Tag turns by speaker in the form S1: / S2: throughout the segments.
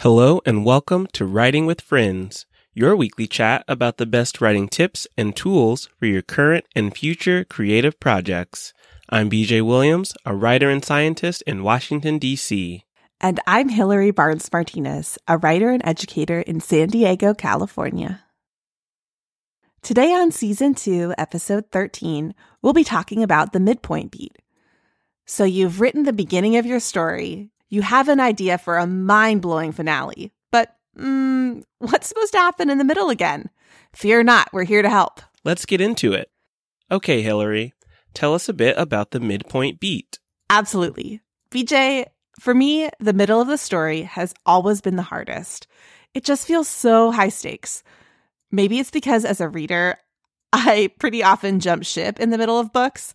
S1: Hello and welcome to Writing with Friends, your weekly chat about the best writing tips and tools for your current and future creative projects. I'm BJ Williams, a writer and scientist in Washington, D.C.
S2: And I'm Hilary Barnes Martinez, a writer and educator in San Diego, California. Today on Season 2, Episode 13, we'll be talking about the midpoint beat. So you've written the beginning of your story, you have an idea for a mind blowing finale, but mm, what's supposed to happen in the middle again? Fear not, we're here to help.
S1: Let's get into it. Okay, Hilary, tell us a bit about the midpoint beat.
S2: Absolutely. BJ, for me, the middle of the story has always been the hardest. It just feels so high stakes. Maybe it's because as a reader, I pretty often jump ship in the middle of books.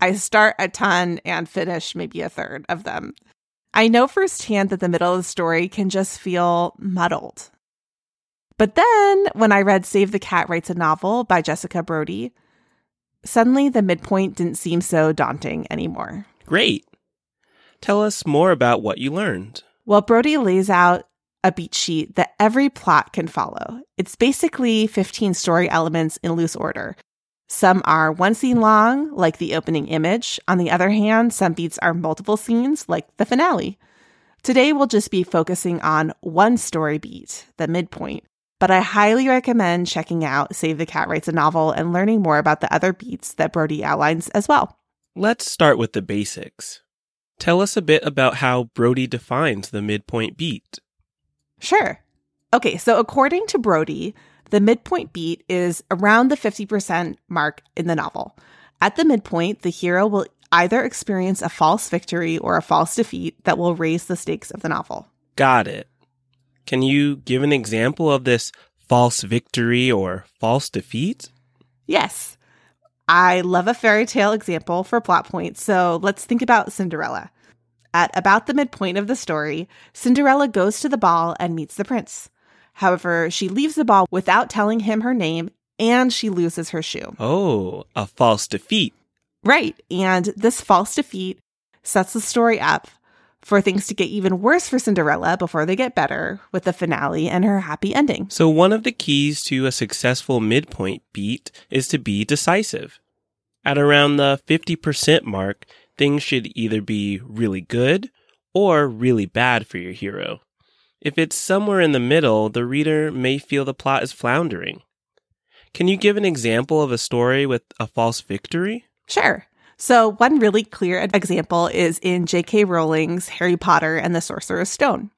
S2: I start a ton and finish maybe a third of them. I know firsthand that the middle of the story can just feel muddled. But then when I read Save the Cat Writes a Novel by Jessica Brody, suddenly the midpoint didn't seem so daunting anymore.
S1: Great. Tell us more about what you learned.
S2: Well, Brody lays out a beat sheet that every plot can follow. It's basically 15 story elements in loose order, some are one scene long, like the opening image. On the other hand, some beats are multiple scenes, like the finale. Today, we'll just be focusing on one story beat, the midpoint. But I highly recommend checking out Save the Cat Writes a Novel and learning more about the other beats that Brody outlines as well.
S1: Let's start with the basics. Tell us a bit about how Brody defines the midpoint beat.
S2: Sure. Okay, so according to Brody, the midpoint beat is around the 50% mark in the novel. At the midpoint, the hero will either experience a false victory or a false defeat that will raise the stakes of the novel.
S1: Got it. Can you give an example of this false victory or false defeat?
S2: Yes. I love a fairy tale example for plot points, so let's think about Cinderella. At about the midpoint of the story, Cinderella goes to the ball and meets the prince. However, she leaves the ball without telling him her name and she loses her shoe.
S1: Oh, a false defeat.
S2: Right. And this false defeat sets the story up for things to get even worse for Cinderella before they get better with the finale and her happy ending.
S1: So, one of the keys to a successful midpoint beat is to be decisive. At around the 50% mark, things should either be really good or really bad for your hero. If it's somewhere in the middle, the reader may feel the plot is floundering. Can you give an example of a story with a false victory?
S2: Sure. So, one really clear example is in J.K. Rowling's Harry Potter and the Sorcerer's Stone.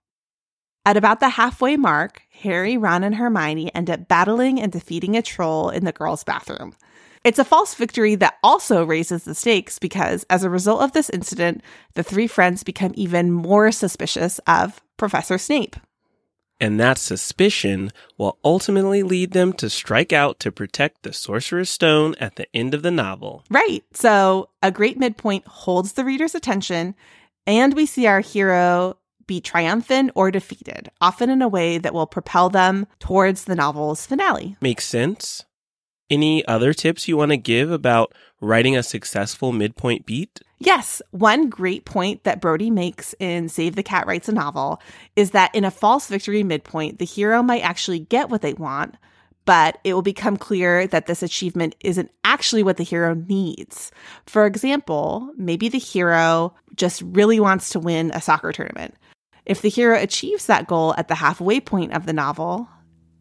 S2: At about the halfway mark, Harry, Ron, and Hermione end up battling and defeating a troll in the girls' bathroom. It's a false victory that also raises the stakes because, as a result of this incident, the three friends become even more suspicious of Professor Snape.
S1: And that suspicion will ultimately lead them to strike out to protect the Sorcerer's Stone at the end of the novel.
S2: Right. So, a great midpoint holds the reader's attention, and we see our hero be triumphant or defeated, often in a way that will propel them towards the novel's finale.
S1: Makes sense. Any other tips you want to give about writing a successful midpoint beat?
S2: Yes, one great point that Brody makes in Save the Cat Writes a Novel is that in a false victory midpoint, the hero might actually get what they want, but it will become clear that this achievement isn't actually what the hero needs. For example, maybe the hero just really wants to win a soccer tournament. If the hero achieves that goal at the halfway point of the novel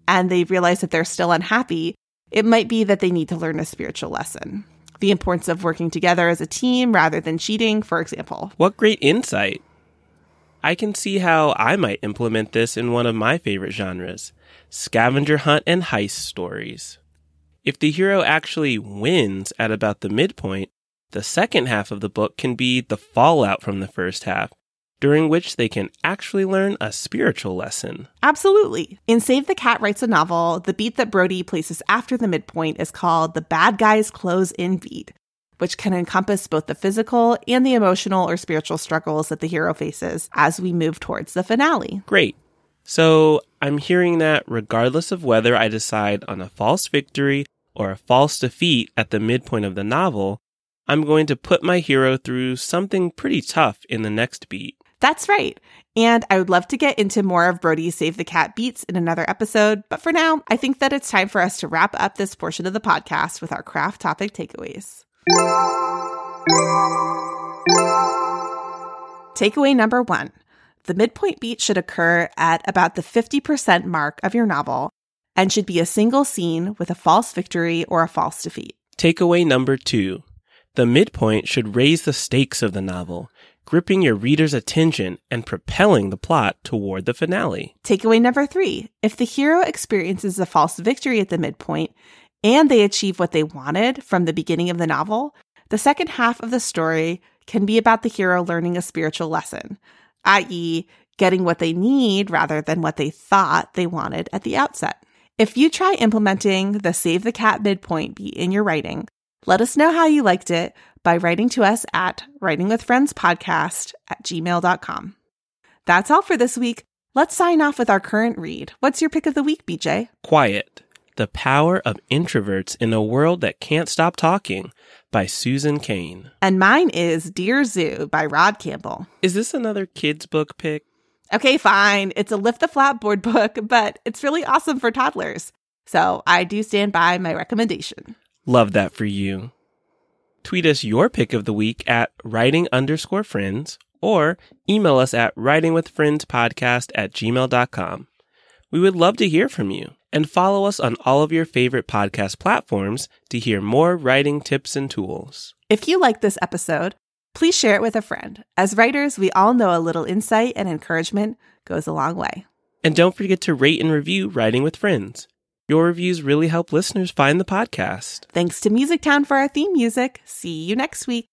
S2: and they realize that they're still unhappy, it might be that they need to learn a spiritual lesson. The importance of working together as a team rather than cheating, for example.
S1: What great insight! I can see how I might implement this in one of my favorite genres scavenger hunt and heist stories. If the hero actually wins at about the midpoint, the second half of the book can be the fallout from the first half, during which they can actually learn a spiritual lesson.
S2: Absolutely. In Save the Cat Writes a Novel, the beat that Brody places after the midpoint is called the bad guys close in beat, which can encompass both the physical and the emotional or spiritual struggles that the hero faces as we move towards the finale.
S1: Great. So I'm hearing that regardless of whether I decide on a false victory or a false defeat at the midpoint of the novel, I'm going to put my hero through something pretty tough in the next beat.
S2: That's right. And I would love to get into more of Brody's Save the Cat beats in another episode, but for now, I think that it's time for us to wrap up this portion of the podcast with our craft topic takeaways. Takeaway number one the midpoint beat should occur at about the 50% mark of your novel and should be a single scene with a false victory or a false defeat.
S1: Takeaway number two the midpoint should raise the stakes of the novel, gripping your reader's attention and propelling the plot toward the finale.
S2: Takeaway number three if the hero experiences a false victory at the midpoint and they achieve what they wanted from the beginning of the novel, the second half of the story can be about the hero learning a spiritual lesson, i.e., getting what they need rather than what they thought they wanted at the outset. If you try implementing the Save the Cat midpoint beat in your writing, let us know how you liked it by writing to us at writingwithfriendspodcast at gmail.com. That's all for this week. Let's sign off with our current read. What's your pick of the week, BJ?
S1: Quiet The Power of Introverts in a World That Can't Stop Talking by Susan Cain.
S2: And mine is Dear Zoo by Rod Campbell.
S1: Is this another kids' book pick?
S2: Okay, fine. It's a lift the flatboard book, but it's really awesome for toddlers. So I do stand by my recommendation.
S1: Love that for you. Tweet us your pick of the week at writing underscore friends or email us at writingwithfriendspodcast at gmail.com. We would love to hear from you and follow us on all of your favorite podcast platforms to hear more writing tips and tools.
S2: If you like this episode, please share it with a friend. As writers, we all know a little insight and encouragement goes a long way.
S1: And don't forget to rate and review Writing with Friends. Your reviews really help listeners find the podcast.
S2: Thanks to Music Town for our theme music. See you next week.